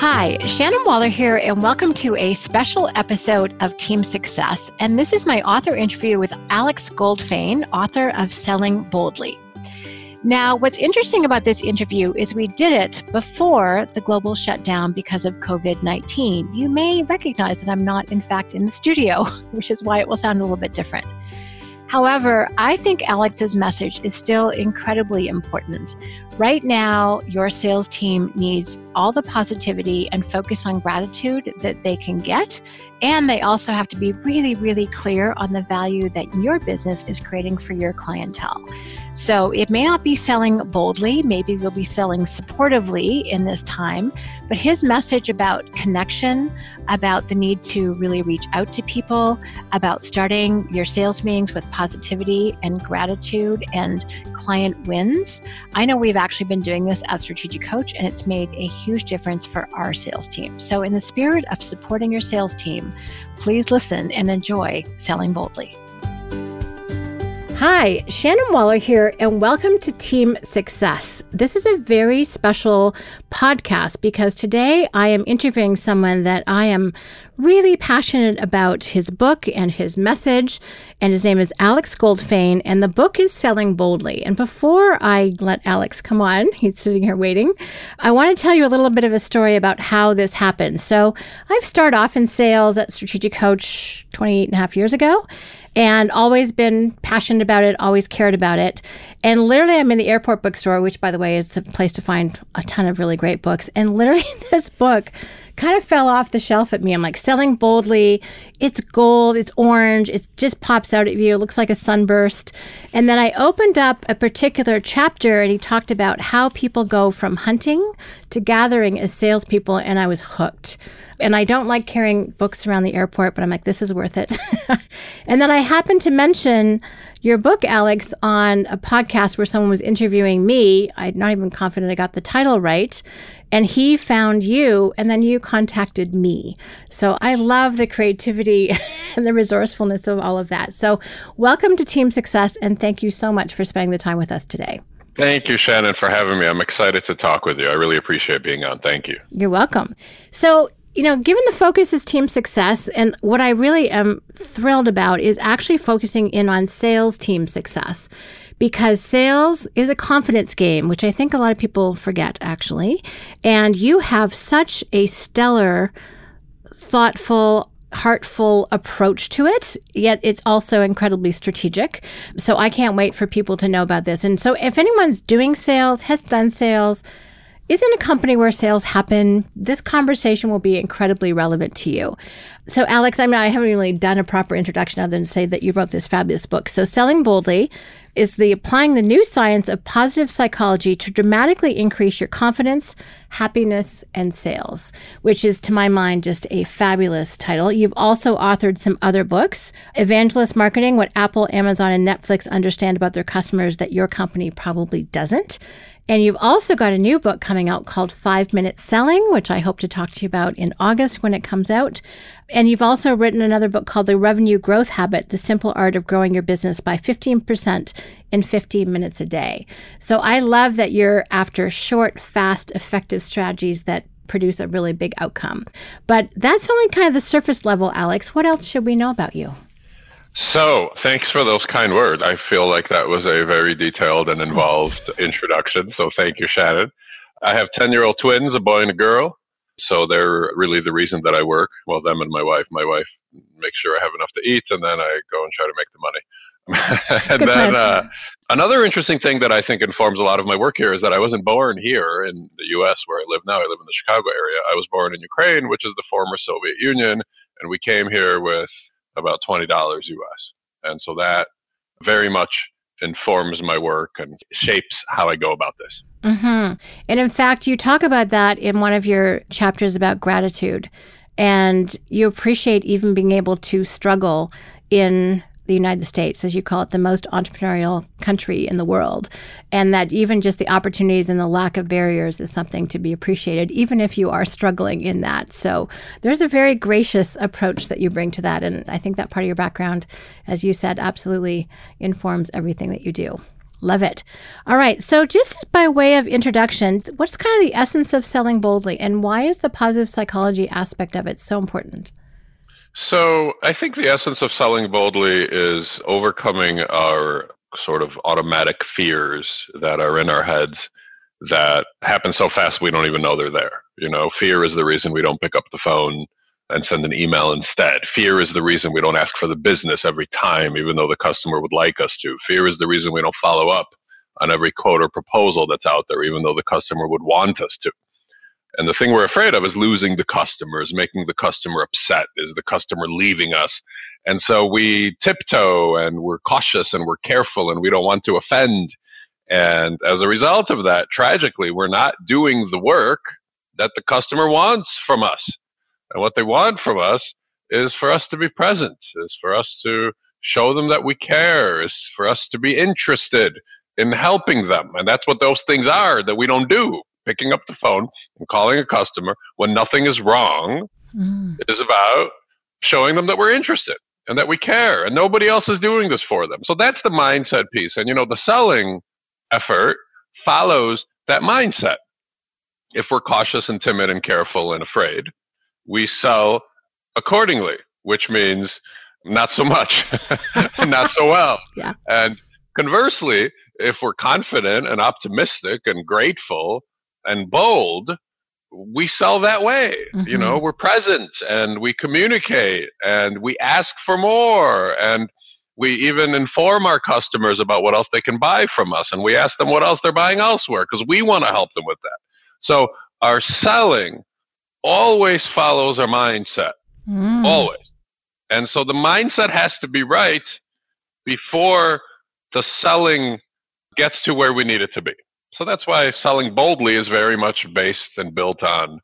Hi, Shannon Waller here, and welcome to a special episode of Team Success. And this is my author interview with Alex Goldfayn, author of Selling Boldly. Now, what's interesting about this interview is we did it before the global shutdown because of COVID 19. You may recognize that I'm not, in fact, in the studio, which is why it will sound a little bit different. However, I think Alex's message is still incredibly important. Right now, your sales team needs all the positivity and focus on gratitude that they can get. And they also have to be really, really clear on the value that your business is creating for your clientele. So it may not be selling boldly, maybe we'll be selling supportively in this time, but his message about connection, about the need to really reach out to people, about starting your sales meetings with positivity and gratitude and client wins. I know we've actually been doing this as strategic coach and it's made a huge difference for our sales team. So in the spirit of supporting your sales team, please listen and enjoy selling boldly. Hi, Shannon Waller here, and welcome to Team Success. This is a very special podcast because today I am interviewing someone that I am really passionate about his book and his message. And his name is Alex Goldfayn, and the book is Selling Boldly. And before I let Alex come on, he's sitting here waiting, I want to tell you a little bit of a story about how this happened. So I've started off in sales at Strategic Coach 28 and a half years ago and always been passionate about it, always cared about it. And literally, I'm in the airport bookstore, which, by the way, is the place to find a ton of really great books. And literally, this book kind of fell off the shelf at me. I'm like, selling boldly. It's gold, it's orange, it just pops out at you. It looks like a sunburst. And then I opened up a particular chapter, and he talked about how people go from hunting to gathering as salespeople, and I was hooked. And I don't like carrying books around the airport, but I'm like, this is worth it. and then I happened to mention your book, Alex, on a podcast where someone was interviewing me. I'm not even confident I got the title right. And he found you, and then you contacted me. So I love the creativity and the resourcefulness of all of that. So, welcome to Team Success, and thank you so much for spending the time with us today. Thank you, Shannon, for having me. I'm excited to talk with you. I really appreciate being on. Thank you. You're welcome. So, you know, given the focus is team success, and what I really am thrilled about is actually focusing in on sales team success because sales is a confidence game, which I think a lot of people forget actually. And you have such a stellar, thoughtful, heartful approach to it, yet it's also incredibly strategic. So I can't wait for people to know about this. And so if anyone's doing sales, has done sales, is in a company where sales happen, this conversation will be incredibly relevant to you. So, Alex, I mean, I haven't really done a proper introduction other than to say that you wrote this fabulous book. So, Selling Boldly is the applying the new science of positive psychology to dramatically increase your confidence, happiness, and sales, which is to my mind just a fabulous title. You've also authored some other books Evangelist Marketing What Apple, Amazon, and Netflix Understand About Their Customers That Your Company Probably Doesn't. And you've also got a new book coming out called Five Minute Selling, which I hope to talk to you about in August when it comes out. And you've also written another book called The Revenue Growth Habit The Simple Art of Growing Your Business by 15% in 15 minutes a day. So I love that you're after short, fast, effective strategies that produce a really big outcome. But that's only kind of the surface level, Alex. What else should we know about you? So, thanks for those kind words. I feel like that was a very detailed and involved introduction. So, thank you, Shannon. I have 10 year old twins, a boy and a girl. So, they're really the reason that I work. Well, them and my wife. My wife makes sure I have enough to eat, and then I go and try to make the money. and Good then, uh, another interesting thing that I think informs a lot of my work here is that I wasn't born here in the US where I live now. I live in the Chicago area. I was born in Ukraine, which is the former Soviet Union. And we came here with about $20 US. And so that very much informs my work and shapes how I go about this. Mm-hmm. And in fact, you talk about that in one of your chapters about gratitude. And you appreciate even being able to struggle in the United States, as you call it, the most entrepreneurial country in the world, and that even just the opportunities and the lack of barriers is something to be appreciated, even if you are struggling in that. So there's a very gracious approach that you bring to that. And I think that part of your background, as you said, absolutely informs everything that you do. Love it. All right. So, just by way of introduction, what's kind of the essence of selling boldly and why is the positive psychology aspect of it so important? So, I think the essence of selling boldly is overcoming our sort of automatic fears that are in our heads that happen so fast we don't even know they're there. You know, fear is the reason we don't pick up the phone and send an email instead. Fear is the reason we don't ask for the business every time, even though the customer would like us to. Fear is the reason we don't follow up on every quote or proposal that's out there, even though the customer would want us to. And the thing we're afraid of is losing the customers, making the customer upset, is the customer leaving us. And so we tiptoe and we're cautious and we're careful and we don't want to offend. And as a result of that, tragically, we're not doing the work that the customer wants from us. And what they want from us is for us to be present, is for us to show them that we care, is for us to be interested in helping them. And that's what those things are that we don't do. Picking up the phone and calling a customer when nothing is wrong mm. is about showing them that we're interested and that we care and nobody else is doing this for them. So that's the mindset piece. And you know, the selling effort follows that mindset. If we're cautious and timid and careful and afraid, we sell accordingly, which means not so much, not so well. Yeah. And conversely, if we're confident and optimistic and grateful and bold, we sell that way. Mm-hmm. You know, we're present and we communicate and we ask for more and we even inform our customers about what else they can buy from us and we ask them what else they're buying elsewhere because we want to help them with that. So our selling always follows our mindset. Mm. Always. And so the mindset has to be right before the selling gets to where we need it to be. So that's why selling boldly is very much based and built on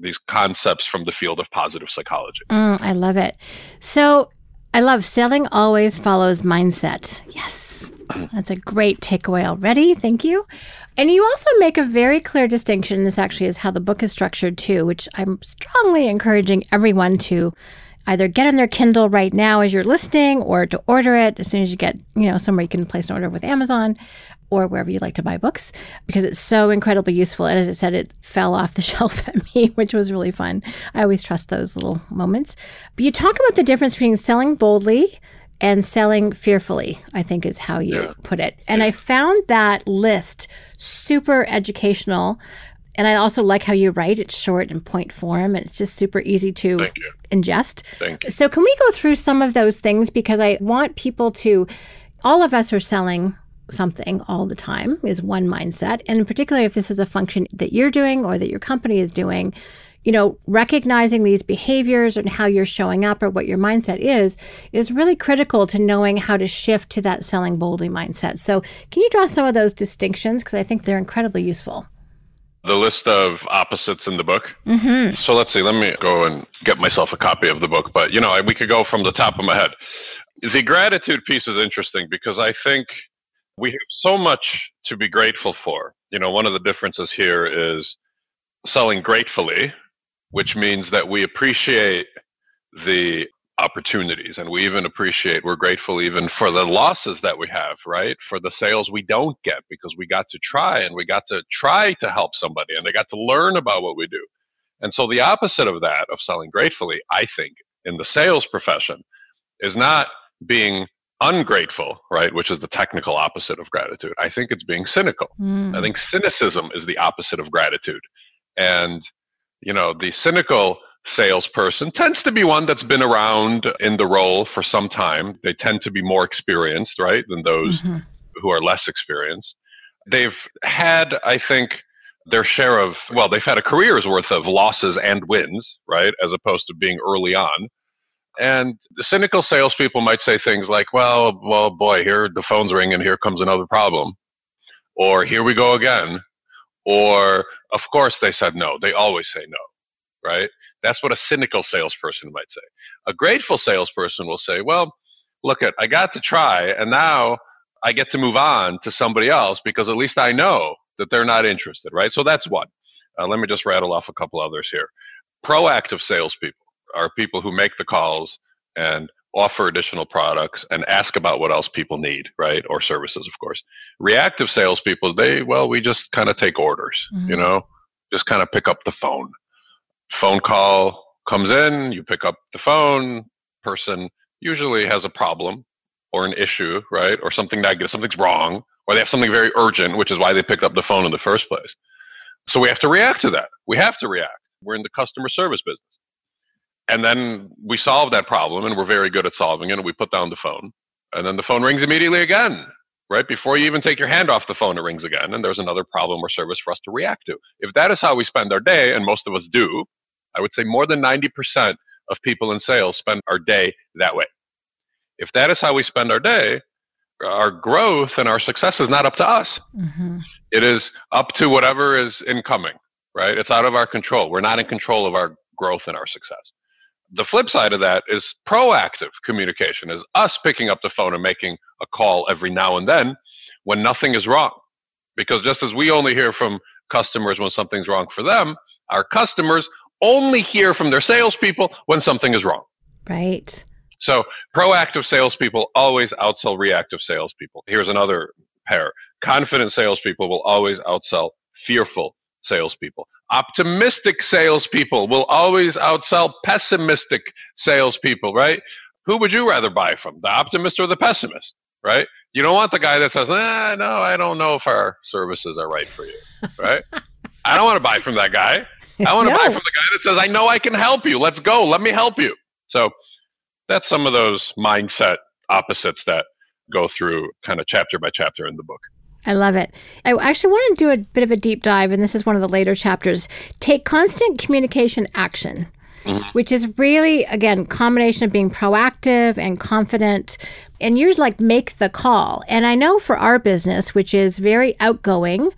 these concepts from the field of positive psychology. Mm, I love it. So I love selling always follows mindset. Yes. Mm-hmm. That's a great takeaway already. Thank you. And you also make a very clear distinction. This actually is how the book is structured too, which I'm strongly encouraging everyone to either get on their Kindle right now as you're listening or to order it as soon as you get, you know, somewhere you can place an order with Amazon or wherever you like to buy books because it's so incredibly useful. And as I said, it fell off the shelf at me, which was really fun. I always trust those little moments. But you talk about the difference between selling boldly and selling fearfully, I think is how you yeah. put it. And I found that list super educational. And I also like how you write. It's short and point form, and it's just super easy to ingest. So, can we go through some of those things? Because I want people to, all of us are selling something all the time, is one mindset. And particularly if this is a function that you're doing or that your company is doing, you know, recognizing these behaviors and how you're showing up or what your mindset is, is really critical to knowing how to shift to that selling boldly mindset. So, can you draw some of those distinctions? Because I think they're incredibly useful. The list of opposites in the book. Mm-hmm. So, let's see, let me go and get myself a copy of the book. But, you know, we could go from the top of my head. The gratitude piece is interesting because I think we have so much to be grateful for. You know, one of the differences here is selling gratefully which means that we appreciate the opportunities and we even appreciate we're grateful even for the losses that we have right for the sales we don't get because we got to try and we got to try to help somebody and they got to learn about what we do and so the opposite of that of selling gratefully i think in the sales profession is not being ungrateful right which is the technical opposite of gratitude i think it's being cynical mm. i think cynicism is the opposite of gratitude and you know, the cynical salesperson tends to be one that's been around in the role for some time. They tend to be more experienced, right, than those mm-hmm. who are less experienced. They've had, I think, their share of, well, they've had a career's worth of losses and wins, right, as opposed to being early on. And the cynical salespeople might say things like, well, well, boy, here the phone's ringing, here comes another problem. Or here we go again. Or, of course, they said no. They always say no, right? That's what a cynical salesperson might say. A grateful salesperson will say, well, look at, I got to try, and now I get to move on to somebody else because at least I know that they're not interested, right? So that's one. Uh, let me just rattle off a couple others here. Proactive salespeople are people who make the calls and offer additional products, and ask about what else people need, right? Or services, of course. Reactive salespeople, they, well, we just kind of take orders, mm-hmm. you know, just kind of pick up the phone. Phone call comes in, you pick up the phone, person usually has a problem or an issue, right? Or something negative, something's wrong, or they have something very urgent, which is why they picked up the phone in the first place. So we have to react to that. We have to react. We're in the customer service business. And then we solve that problem and we're very good at solving it and we put down the phone. And then the phone rings immediately again, right? Before you even take your hand off the phone, it rings again. And there's another problem or service for us to react to. If that is how we spend our day, and most of us do, I would say more than 90% of people in sales spend our day that way. If that is how we spend our day, our growth and our success is not up to us. Mm-hmm. It is up to whatever is incoming, right? It's out of our control. We're not in control of our growth and our success. The flip side of that is proactive communication, is us picking up the phone and making a call every now and then when nothing is wrong. Because just as we only hear from customers when something's wrong for them, our customers only hear from their salespeople when something is wrong. Right. So proactive salespeople always outsell reactive salespeople. Here's another pair. Confident salespeople will always outsell fearful salespeople. Optimistic salespeople will always outsell pessimistic salespeople, right? Who would you rather buy from, the optimist or the pessimist, right? You don't want the guy that says, ah, no, I don't know if our services are right for you, right? I don't want to buy from that guy. I want to no. buy from the guy that says, I know I can help you. Let's go. Let me help you. So that's some of those mindset opposites that go through kind of chapter by chapter in the book. I love it. I actually want to do a bit of a deep dive, and this is one of the later chapters. Take constant communication action, mm-hmm. which is really, again, combination of being proactive and confident. And yours like make the call. And I know for our business, which is very outgoing,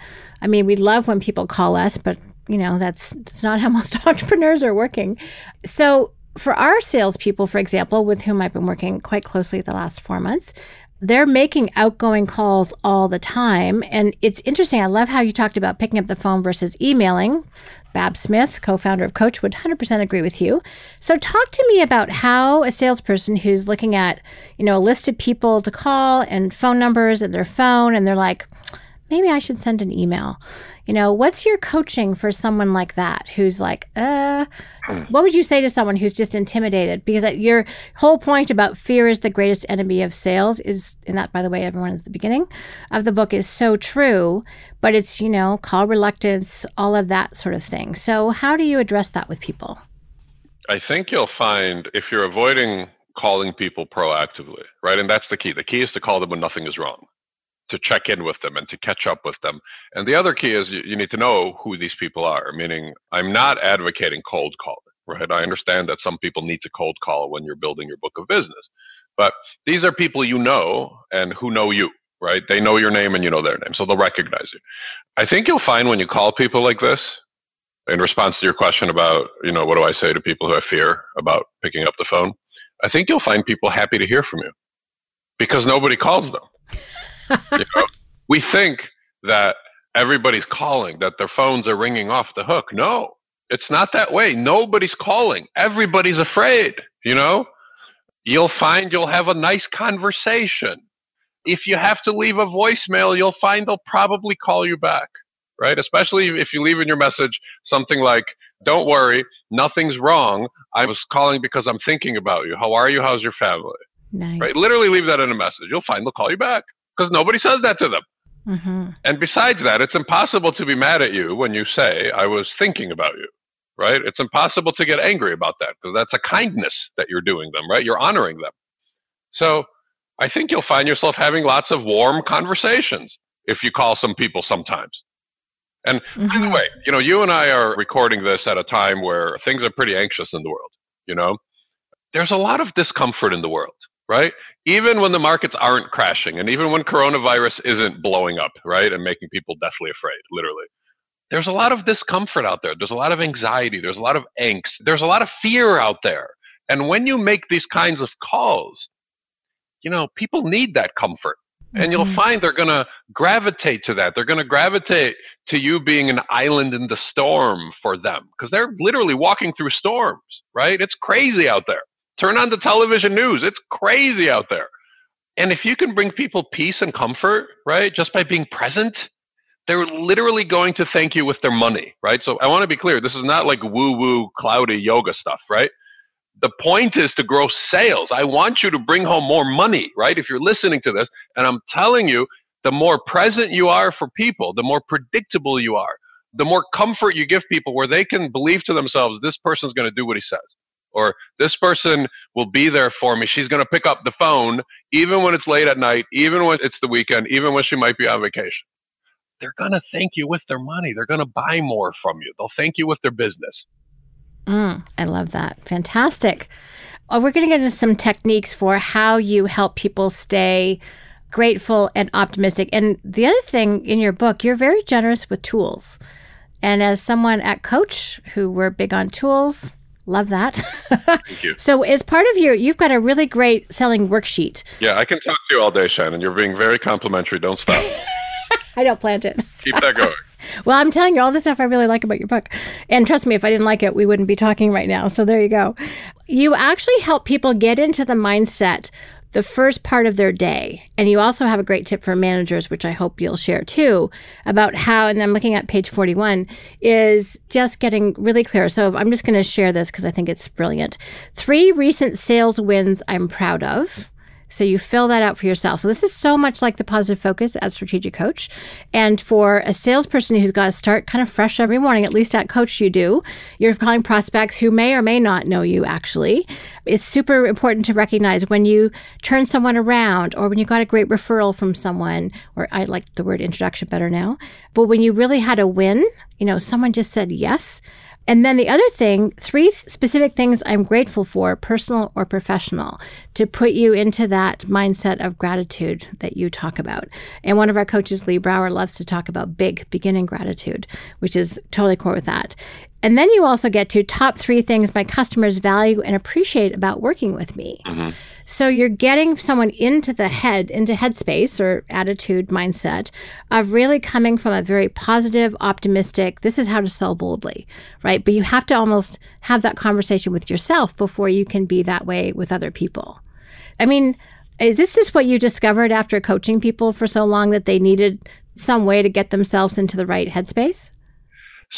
I mean, we love when people call us, but you know, that's that's not how most entrepreneurs are working. So for our salespeople, for example, with whom I've been working quite closely the last four months, they're making outgoing calls all the time. And it's interesting. I love how you talked about picking up the phone versus emailing. Babs Smith, co founder of Coach, would 100% agree with you. So, talk to me about how a salesperson who's looking at, you know, a list of people to call and phone numbers and their phone, and they're like, maybe I should send an email. You know, what's your coaching for someone like that who's like, uh, hmm. what would you say to someone who's just intimidated? Because your whole point about fear is the greatest enemy of sales is, and that, by the way, everyone is the beginning of the book is so true, but it's, you know, call reluctance, all of that sort of thing. So, how do you address that with people? I think you'll find if you're avoiding calling people proactively, right? And that's the key. The key is to call them when nothing is wrong to check in with them and to catch up with them. And the other key is you, need to know who these people are, meaning I'm not advocating cold calling, right? I understand that some people need to cold call when you're building your book of business. But these are people you know and who know you, right? They know your name and you know their name, so they'll recognize you. I think you'll find when you call people like this, in response to your question about, you know, what do I say to people who have fear about picking up the phone? I think you'll find people happy to hear from you because nobody calls them you know, we think that everybody's calling, that their phones are ringing off the hook. No, it's not that way. Nobody's calling. Everybody's afraid, you know? You'll find you'll have a nice conversation. If you have to leave a voicemail, you'll find they'll probably call you back, right? Especially if you leave in your message something like, Don't worry, nothing's wrong. I was calling because I'm thinking about you. How are you? How's your family? Nice. Right? Literally leave that in a message. You'll find they'll call you back because nobody says that to them. Mm-hmm. And besides that, it's impossible to be mad at you when you say, I was thinking about you, right? It's impossible to get angry about that because that's a kindness that you're doing them, right? You're honoring them. So I think you'll find yourself having lots of warm conversations if you call some people sometimes. And mm-hmm. by the mm-hmm. way, you know, you and I are recording this at a time where things are pretty anxious in the world, you know? There's a lot of discomfort in the world right? Even when the markets aren't crashing and even when coronavirus isn't blowing up, right, and making people deathly afraid, literally. There's a lot of discomfort out there. There's a lot of anxiety. There's a lot of angst. There's a lot of fear out there. And when you make these kinds of calls, you know, people need that comfort. And you'll mm-hmm. find they're going to gravitate to that. They're going to gravitate to you being an island in the storm for them because they're literally walking through storms, right? It's crazy out there Turn on the television news. It's crazy out there. And if you can bring people peace and comfort, right, just by being present, they're literally going to thank you with their money, right? So I want to be clear. This is not like woo woo, cloudy yoga stuff, right? The point is to grow sales. I want you to bring home more money, right? If you're listening to this, and I'm telling you, the more present you are for people, the more predictable you are, the more comfort you give people where they can believe to themselves, this person's going to do what he says. Or this person will be there for me. She's going to pick up the phone, even when it's late at night, even when it's the weekend, even when she might be on vacation. They're going to thank you with their money. They're going to buy more from you. They'll thank you with their business. Mm, I love that. Fantastic. Well, we're going to get into some techniques for how you help people stay grateful and optimistic. And the other thing in your book, you're very generous with tools. And as someone at Coach who we're big on tools, love that. Thank you. so as part of your, you've got a really great selling worksheet. Yeah, I can talk to you all day, Shannon. You're being very complimentary. Don't stop. I don't plant it. Keep that going. well, I'm telling you all the stuff I really like about your book. And trust me, if I didn't like it, we wouldn't be talking right now. So there you go. You actually help people get into the mindset the first part of their day. And you also have a great tip for managers, which I hope you'll share too, about how, and I'm looking at page 41, is just getting really clear. So I'm just going to share this because I think it's brilliant. Three recent sales wins I'm proud of. So you fill that out for yourself. So this is so much like the positive focus as strategic coach. And for a salesperson who's got to start kind of fresh every morning, at least at coach you do, you're calling prospects who may or may not know you actually. It's super important to recognize when you turn someone around or when you got a great referral from someone, or I like the word introduction better now, but when you really had a win, you know, someone just said yes and then the other thing, three specific things I'm grateful for, personal or professional, to put you into that mindset of gratitude that you talk about. And one of our coaches, Lee Brower, loves to talk about big beginning gratitude, which is totally core with that. And then you also get to top three things my customers value and appreciate about working with me. Mm-hmm. So you're getting someone into the head, into headspace or attitude mindset of really coming from a very positive, optimistic, this is how to sell boldly, right? But you have to almost have that conversation with yourself before you can be that way with other people. I mean, is this just what you discovered after coaching people for so long that they needed some way to get themselves into the right headspace?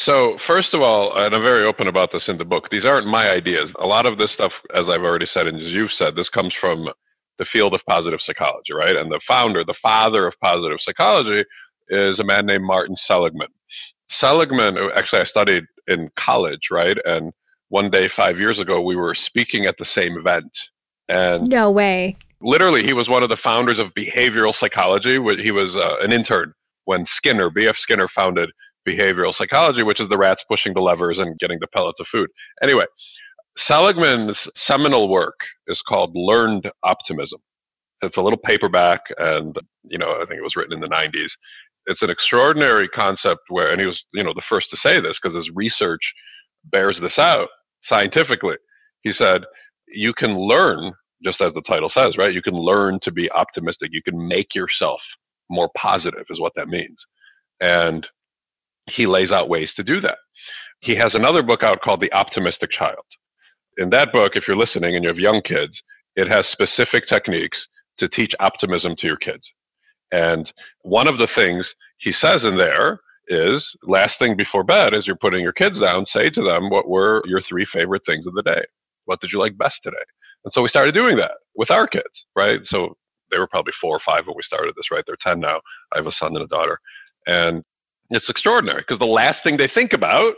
So, first of all, and I'm very open about this in the book, these aren't my ideas. A lot of this stuff, as I've already said, and as you've said, this comes from the field of positive psychology, right? And the founder, the father of positive psychology, is a man named Martin Seligman. Seligman, actually, I studied in college, right? And one day, five years ago, we were speaking at the same event. And no way. Literally, he was one of the founders of behavioral psychology. He was uh, an intern when Skinner, B.F. Skinner, founded behavioral psychology, which is the rats pushing the levers and getting the pellets of food. Anyway, Seligman's seminal work is called Learned Optimism. It's a little paperback, and you know, I think it was written in the 90s. It's an extraordinary concept where, and he was, you know, the first to say this because his research bears this out scientifically. He said, you can learn, just as the title says, right? You can learn to be optimistic. You can make yourself more positive, is what that means. And he lays out ways to do that. He has another book out called The Optimistic Child. In that book, if you're listening and you have young kids, it has specific techniques to teach optimism to your kids. And one of the things he says in there is last thing before bed, as you're putting your kids down, say to them, What were your three favorite things of the day? What did you like best today? And so we started doing that with our kids, right? So they were probably four or five when we started this, right? They're 10 now. I have a son and a daughter. And it's extraordinary because the last thing they think about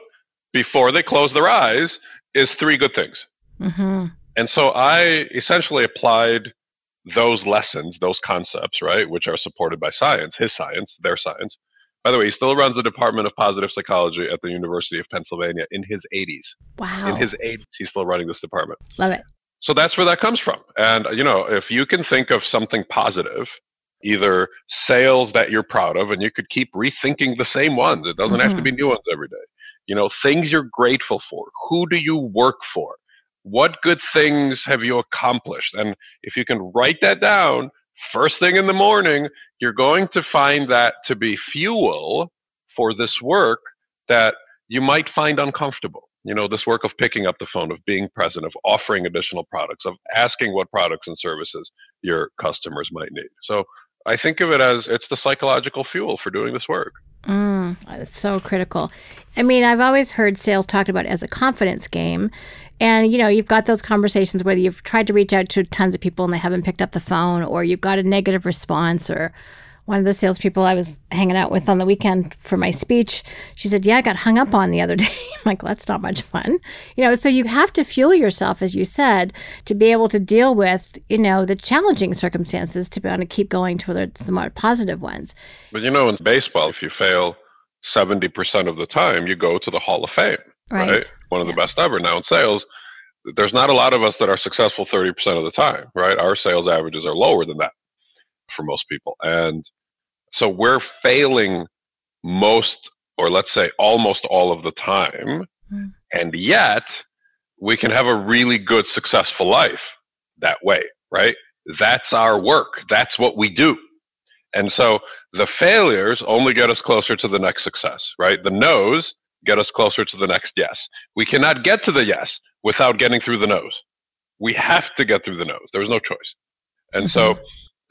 before they close their eyes is three good things. Mm-hmm. And so I essentially applied those lessons, those concepts, right, which are supported by science, his science, their science. By the way, he still runs the Department of Positive Psychology at the University of Pennsylvania in his 80s. Wow. In his 80s, he's still running this department. Love it. So that's where that comes from. And, you know, if you can think of something positive either sales that you're proud of, and you could keep rethinking the same ones. It doesn't mm-hmm. have to be mm-hmm. new ones every day. You know, things you're grateful for. Who do you work for? What good things have you accomplished? And if you can write that down first thing in the morning, you're going to find that to be fuel for this work that you might find uncomfortable. You know, this work of picking up the phone, of being present, of offering additional products, of asking what products and services your customers might need. So I think of it as it's the psychological fuel for doing this work. Mm, it's so critical. I mean, I've always heard sales talked about as a confidence game. And, you know, you've got those conversations where you've tried to reach out to tons of people and they haven't picked up the phone, or you've got a negative response, or one of the salespeople I was hanging out with on the weekend for my speech, she said, Yeah, I got hung up on the other day. I'm like, well, that's not much fun. You know, so you have to fuel yourself, as you said, to be able to deal with, you know, the challenging circumstances to be able to keep going towards the more positive ones. But you know, in baseball, if you fail 70% of the time, you go to the Hall of Fame. Right. right? One of yeah. the best ever. Now in sales, there's not a lot of us that are successful 30% of the time, right? Our sales averages are lower than that for most people. And so we're failing most, or let's say almost all of the time. Mm. And yet we can have a really good, successful life that way, right? That's our work. That's what we do. And so the failures only get us closer to the next success, right? The no's get us closer to the next yes. We cannot get to the yes without getting through the no's. We have to get through the no's. There's no choice. And mm-hmm. so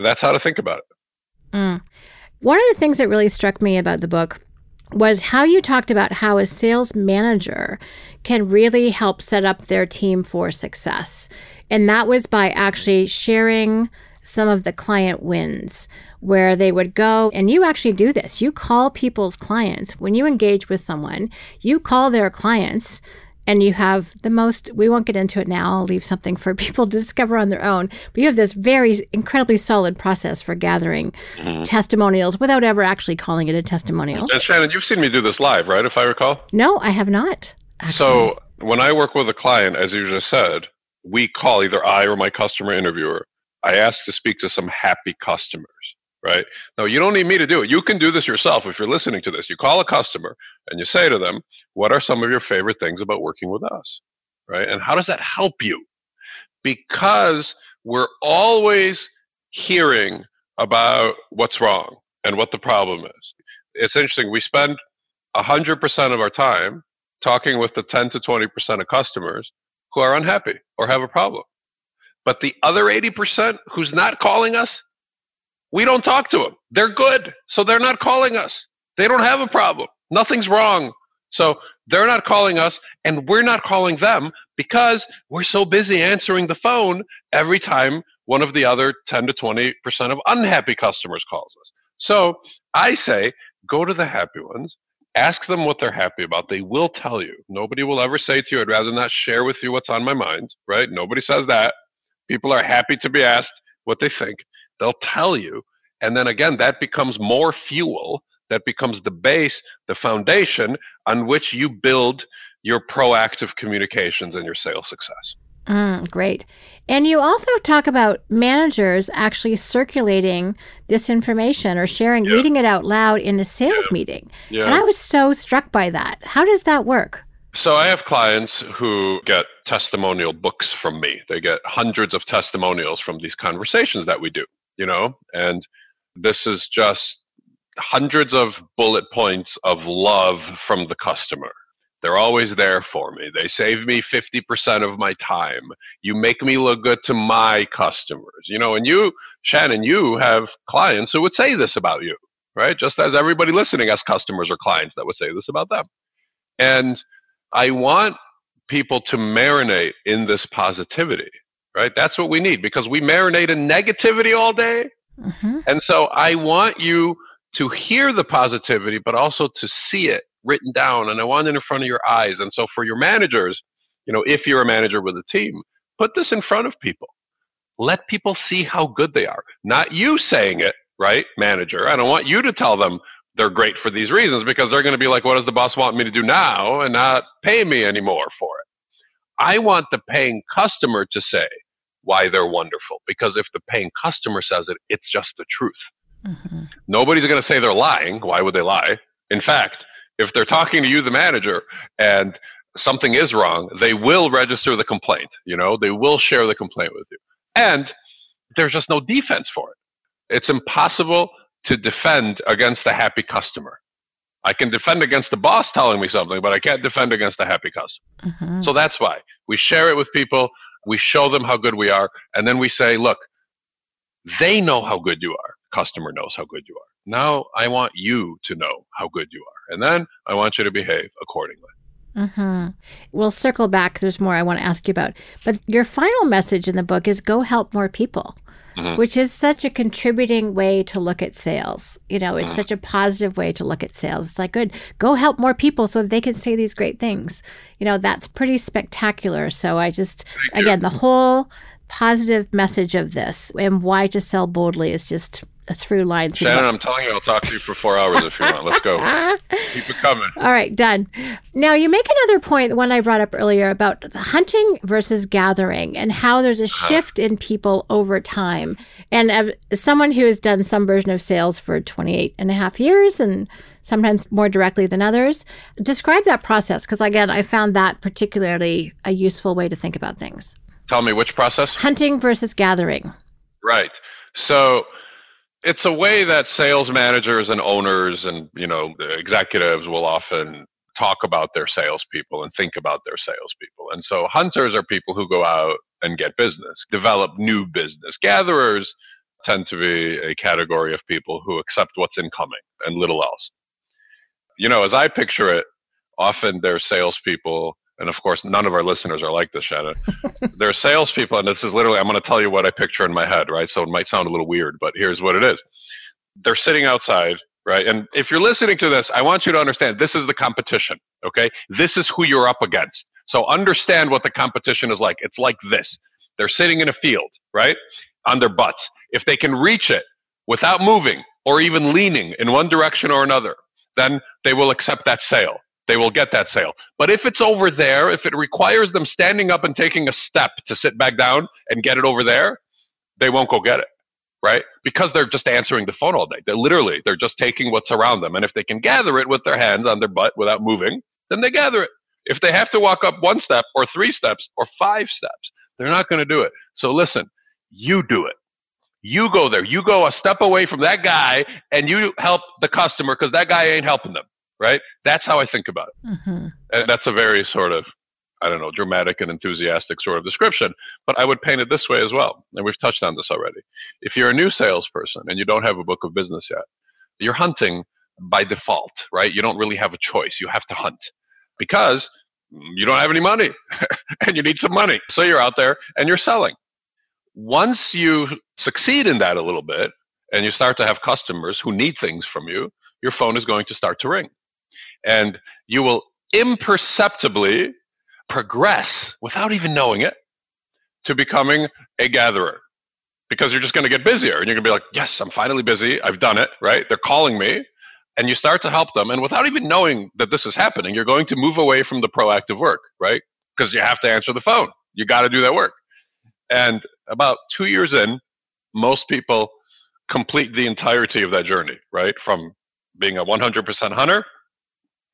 that's how to think about it. Mm. One of the things that really struck me about the book was how you talked about how a sales manager can really help set up their team for success. And that was by actually sharing some of the client wins where they would go and you actually do this. You call people's clients when you engage with someone, you call their clients and you have the most we won't get into it now i'll leave something for people to discover on their own but you have this very incredibly solid process for gathering mm-hmm. testimonials without ever actually calling it a testimonial and shannon you've seen me do this live right if i recall no i have not actually. so when i work with a client as you just said we call either i or my customer interviewer i ask to speak to some happy customers right? No, you don't need me to do it. You can do this yourself if you're listening to this. You call a customer and you say to them, What are some of your favorite things about working with us? Right? And how does that help you? Because we're always hearing about what's wrong and what the problem is. It's interesting. We spend 100% of our time talking with the 10 to 20% of customers who are unhappy or have a problem. But the other 80% who's not calling us we don't talk to them. They're good, so they're not calling us. They don't have a problem. Nothing's wrong. So they're not calling us, and we're not calling them because we're so busy answering the phone every time one of the other 10 to 20% of unhappy customers calls us. So I say, go to the happy ones, ask them what they're happy about. They will tell you. Nobody will ever say to you, I'd rather not share with you what's on my mind, right? Nobody says that. People are happy to be asked what they think. They'll tell you. And then again, that becomes more fuel. That becomes the base, the foundation on which you build your proactive communications and your sales success. Mm, great. And you also talk about managers actually circulating this information or sharing, yeah. reading it out loud in a sales yeah. meeting. Yeah. And I was so struck by that. How does that work? So I have clients who get testimonial books from me. They get hundreds of testimonials from these conversations that we do you know, and this is just hundreds of bullet points of love from the customer. They're always there for me. They save me 50% of my time. You make me look good to my customers. You know, and you, Shannon, you have clients who would say this about you, right? Just as everybody listening has customers or clients that would say this about them. And I want people to marinate in this positivity right? That's what we need because we marinate in negativity all day. Mm-hmm. And so I want you to hear the positivity, but also to see it written down. And I want it in front of your eyes. And so for your managers, you know, if you're a manager with a team, put this in front of people. Let people see how good they are. Not you saying it, right, manager? I don't want you to tell them they're great for these reasons because they're going to be like, what does the boss want me to do now and not pay me anymore for it? I want the paying customer to say why they're wonderful. Because if the paying customer says it, it's just the truth. Mm-hmm. Nobody's going to say they're lying. Why would they lie? In fact, if they're talking to you, the manager, and something is wrong, they will register the complaint. You know, they will share the complaint with you. And there's just no defense for it. It's impossible to defend against a happy customer. I can defend against the boss telling me something, but I can't defend against a happy customer. Mm-hmm. So that's why we share it with people. We show them how good we are. And then we say, look, they know how good you are. Customer knows how good you are. Now I want you to know how good you are. And then I want you to behave accordingly. Mm-hmm. We'll circle back. There's more I want to ask you about. But your final message in the book is go help more people mm-hmm. which is such a contributing way to look at sales. You know, it's mm-hmm. such a positive way to look at sales. It's like, good, go help more people so they can say these great things. You know, that's pretty spectacular. So I just, again, the whole positive message of this and why to sell boldly is just a through line through Shannon, I'm telling you, I'll talk to you for four hours if you want. Let's go. Keep it coming. All right, done. Now, you make another point, the one I brought up earlier about hunting versus gathering and how there's a uh-huh. shift in people over time. And as someone who has done some version of sales for 28 and a half years and sometimes more directly than others, describe that process because, again, I found that particularly a useful way to think about things. Tell me which process? Hunting versus gathering. Right. So, it's a way that sales managers and owners and you know executives will often talk about their salespeople and think about their salespeople. And so hunters are people who go out and get business, develop new business. Gatherers tend to be a category of people who accept what's incoming and little else. You know, as I picture it, often they're salespeople and of course, none of our listeners are like this, Shannon. They're salespeople, and this is literally, I'm going to tell you what I picture in my head, right? So it might sound a little weird, but here's what it is. They're sitting outside, right? And if you're listening to this, I want you to understand this is the competition, okay? This is who you're up against. So understand what the competition is like. It's like this they're sitting in a field, right? On their butts. If they can reach it without moving or even leaning in one direction or another, then they will accept that sale they will get that sale. But if it's over there, if it requires them standing up and taking a step to sit back down and get it over there, they won't go get it, right? Because they're just answering the phone all day. They're literally, they're just taking what's around them. And if they can gather it with their hands on their butt without moving, then they gather it. If they have to walk up one step or three steps or five steps, they're not going to do it. So listen, you do it. You go there. You go a step away from that guy and you help the customer because that guy ain't helping them right? That's how I think about it. Mm-hmm. And that's a very sort of, I don't know, dramatic and enthusiastic sort of description, but I would paint it this way as well. And we've touched on this already. If you're a new salesperson and you don't have a book of business yet, you're hunting by default, right? You don't really have a choice. You have to hunt because you don't have any money and you need some money. So you're out there and you're selling. Once you succeed in that a little bit and you start to have customers who need things from you, your phone is going to start to ring and you will imperceptibly progress without even knowing it to becoming a gatherer because you're just going to get busier and you're going to be like, yes, I'm finally busy. I've done it, right? They're calling me. And you start to help them. And without even knowing that this is happening, you're going to move away from the proactive work, right? Because you have to answer the phone. You got to do that work. And about two years in, most people complete the entirety of that journey, right? From being a 100% hunter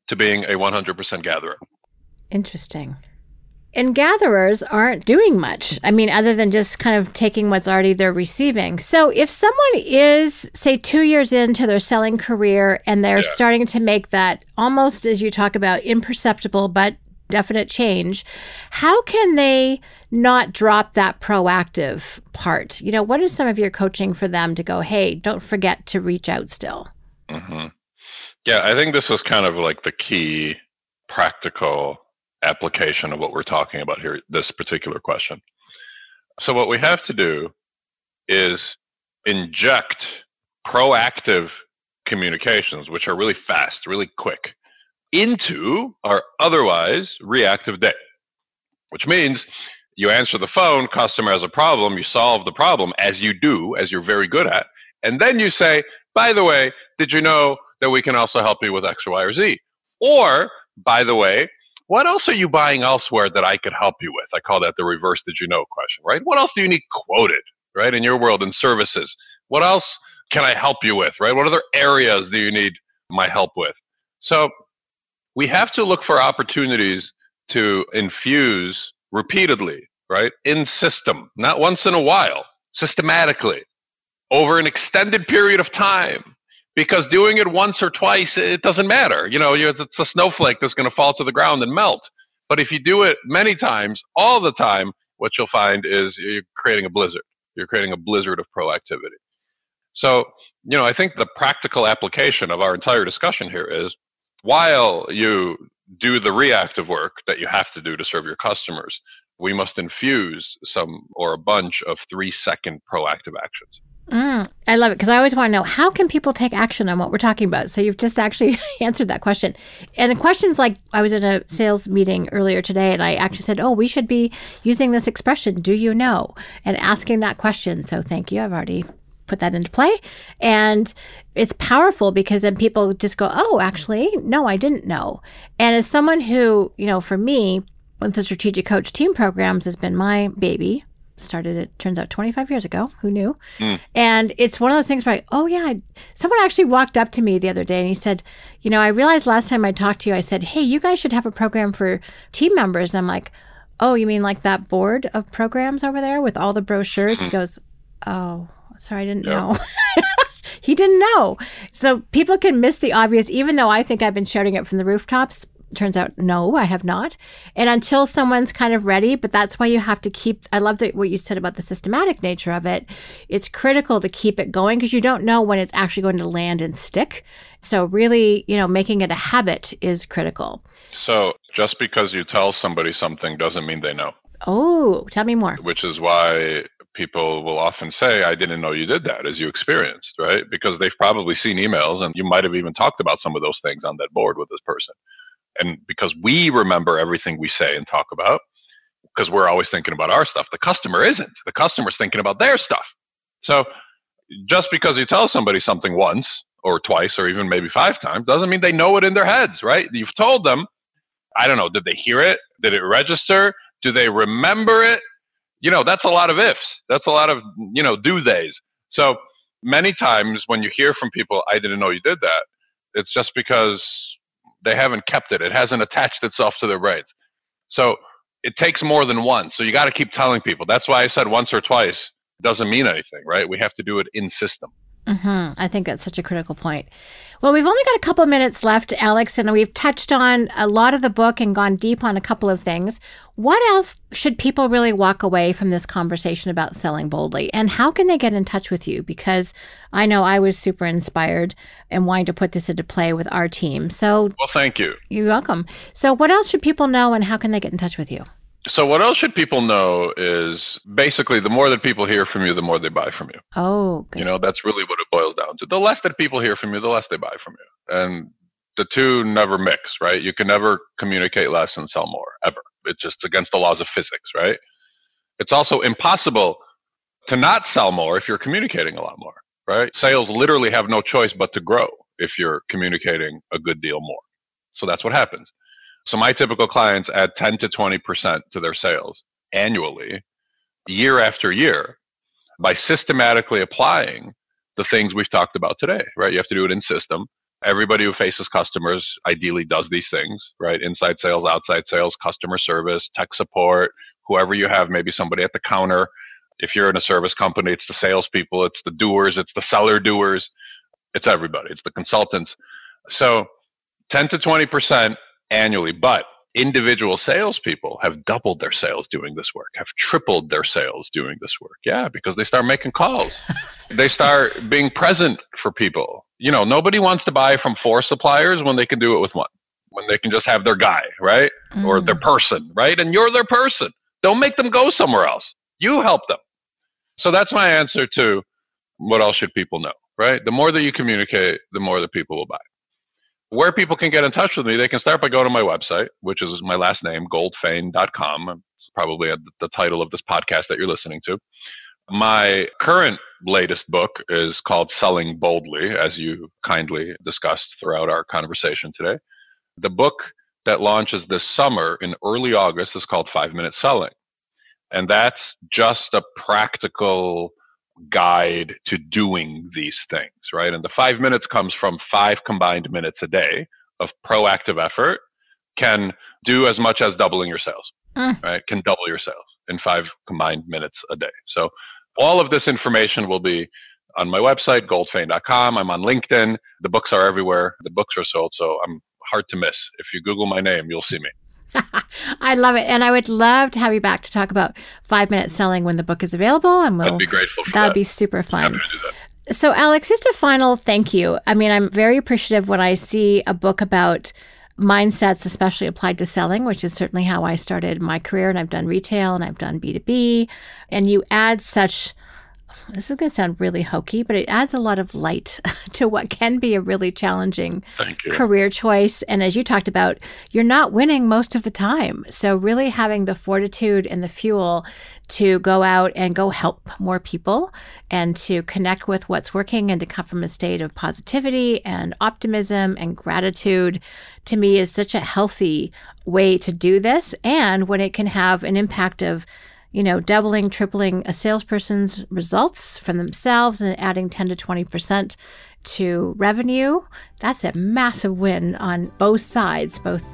to being a 100% gatherer. Interesting. And gatherers aren't doing much. I mean, other than just kind of taking what's already they're receiving. So if someone is, say, two years into their selling career and they're yeah. starting to make that almost as you talk about imperceptible but definite change, how can they not drop that proactive part? You know, what is some of your coaching for them to go, hey, don't forget to reach out still? Mm-hmm. Yeah, I think this is kind of like the key practical application of what we're talking about here, this particular question. So, what we mm-hmm. have to do is inject proactive communications, which are really fast, really quick, into our otherwise reactive day, which means you answer the phone, customer has a problem, you solve the problem as you do, as you're very good at, and then you say, by the way, did you know that we can also help you with X, Y, or Z. Or, by the way, what else are you buying elsewhere that I could help you with? I call that the reverse did you know question, right? What else do you need quoted, right, in your world in services? What else can I help you with, right? What other areas do you need my help with? So we have to look for opportunities to infuse repeatedly, right, in system, not once in a while, systematically, over an extended period of time because doing it once or twice, it doesn't matter. You know, it's a snowflake that's going to fall to the ground and melt. But if you do it many times, all the time, what you'll find is you're creating a blizzard. You're creating a blizzard of proactivity. So, you know, I think the practical application of our entire discussion here is while you do the reactive work that you have to do to serve your customers, we must infuse some or a bunch of three second proactive actions. Mm, I love it because I always want to know how can people take action on what we're talking about. So you've just actually answered that question. And the questions like I was in a sales meeting earlier today, and I actually said, "Oh, we should be using this expression. Do you know?" And asking that question. So thank you. I've already put that into play, and it's powerful because then people just go, "Oh, actually, no, I didn't know." And as someone who, you know, for me, with the strategic coach team programs has been my baby started it turns out 25 years ago who knew mm. and it's one of those things where I, oh yeah I, someone actually walked up to me the other day and he said you know i realized last time i talked to you i said hey you guys should have a program for team members and i'm like oh you mean like that board of programs over there with all the brochures he hmm. goes oh sorry i didn't yep. know he didn't know so people can miss the obvious even though i think i've been shouting it from the rooftops turns out no i have not. And until someone's kind of ready but that's why you have to keep i love that what you said about the systematic nature of it. It's critical to keep it going because you don't know when it's actually going to land and stick. So really you know making it a habit is critical. So just because you tell somebody something doesn't mean they know. Oh tell me more. Which is why people will often say, I didn't know you did that as you experienced, right? Because they've probably seen emails and you might have even talked about some of those things on that board with this person and because we remember everything we say and talk about because we're always thinking about our stuff the customer isn't. The customer's thinking about their stuff. So just because you tell somebody something once or twice or even maybe five times doesn't mean they know it in their heads right? You've told them i don't know did they hear it? Did it register? Do they remember it? You know that's a lot of ifs. That's a lot of you know do theys so many times when you hear from people i didn't know you did that it's just because they haven't kept it. It hasn't attached itself to their brains. So it takes more than one. So you got to keep telling people. That's why I said once or twice doesn't mean anything, right? We have to do it in system. Mm-hmm. I think that's such a critical point. Well, we've only got a couple of minutes left, Alex, and we've touched on a lot of the book and gone deep on a couple of things. What else should people really walk away from this conversation about selling boldly? And how can they get in touch with you? Because I know I was super inspired and wanting to put this into play with our team. So, well, thank you. You're welcome. So, what else should people know and how can they get in touch with you? So, what else should people know is basically the more that people hear from you, the more they buy from you. Oh, good. you know, that's really what it boils down to. The less that people hear from you, the less they buy from you. And the two never mix, right? You can never communicate less and sell more, ever. It's just against the laws of physics, right? It's also impossible to not sell more if you're communicating a lot more, right? Sales literally have no choice but to grow if you're communicating a good deal more. So that's what happens. So my typical clients add 10 to 20% to their sales annually, year after year, by systematically applying the things we've talked about today, right? You have to do it in system. Everybody who faces customers ideally does these things, right? Inside sales, outside sales, customer service, tech support, whoever you have, maybe somebody at the counter. If you're in a service company, it's the salespeople, it's the doers, it's the seller doers, it's everybody, it's the consultants. So 10 to 20% annually, but individual salespeople have doubled their sales doing this work, have tripled their sales doing this work. Yeah, because they start making calls. they start being present for people. You know, nobody wants to buy from four suppliers when they can do it with one, when they can just have their guy, right? Mm. Or their mm. person, right? And you're their person. Don't make them go somewhere else. You help them. So that's my answer to what else should people know, right? The more that you communicate, the more that people will buy. Where people can get in touch with me, they can start by going to my website, which is my last name, goldfayn.com. It's probably the title of this podcast that you're listening to. My current latest book is called Selling Boldly, as you kindly discussed throughout our conversation today. The book that launches this summer in early August is called Five Minute Selling. And that's just a practical guide to doing these things, right? And the five minutes comes from five combined minutes a day of proactive effort, can do as much as doubling your sales, mm. right? Can double your sales in five combined minutes a day. So all of this information will be on my website, goldfayn.com. I'm on LinkedIn. The books are everywhere. The books are sold, so I'm hard to miss. If you Google my name, you'll see me. I love it, and I would love to have you back to talk about five minute selling when the book is available. And we'll, I'd be grateful for that. that. would be super fun. Happy to do that. So, Alex, just a final thank you. I mean, I'm very appreciative when I see a book about mindsets, especially applied to selling, which is certainly how I started my career. And I've done retail and I've done B2B. And you add such this is going to sound really hokey, but it adds a lot of light to what can be a really challenging career choice. And as you talked about, you're not winning most of the time. So, really having the fortitude and the fuel to go out and go help more people and to connect with what's working and to come from a state of positivity and optimism and gratitude to me is such a healthy way to do this. And when it can have an impact of you know, doubling, tripling a salesperson's results from themselves and adding 10 to 20% to revenue, that's a massive win on both sides, both,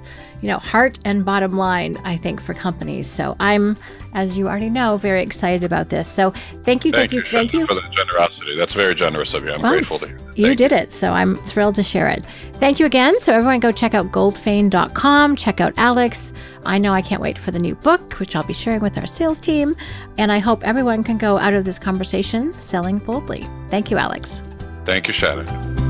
you know, heart and bottom line, I think, for companies. So I'm, as you already know, very excited about this. So thank you, thank, thank you, thank you. for the generosity. That's very generous of you. I'm well, grateful to you. You did it. So I'm thrilled to share it. Thank you again. So everyone go check out goldfayn.com, check out Alex. I know I can't wait for the new book, which I'll be sharing with our sales team. And I hope everyone can go out of this conversation selling boldly. Thank you, Alex. Thank you, Shannon.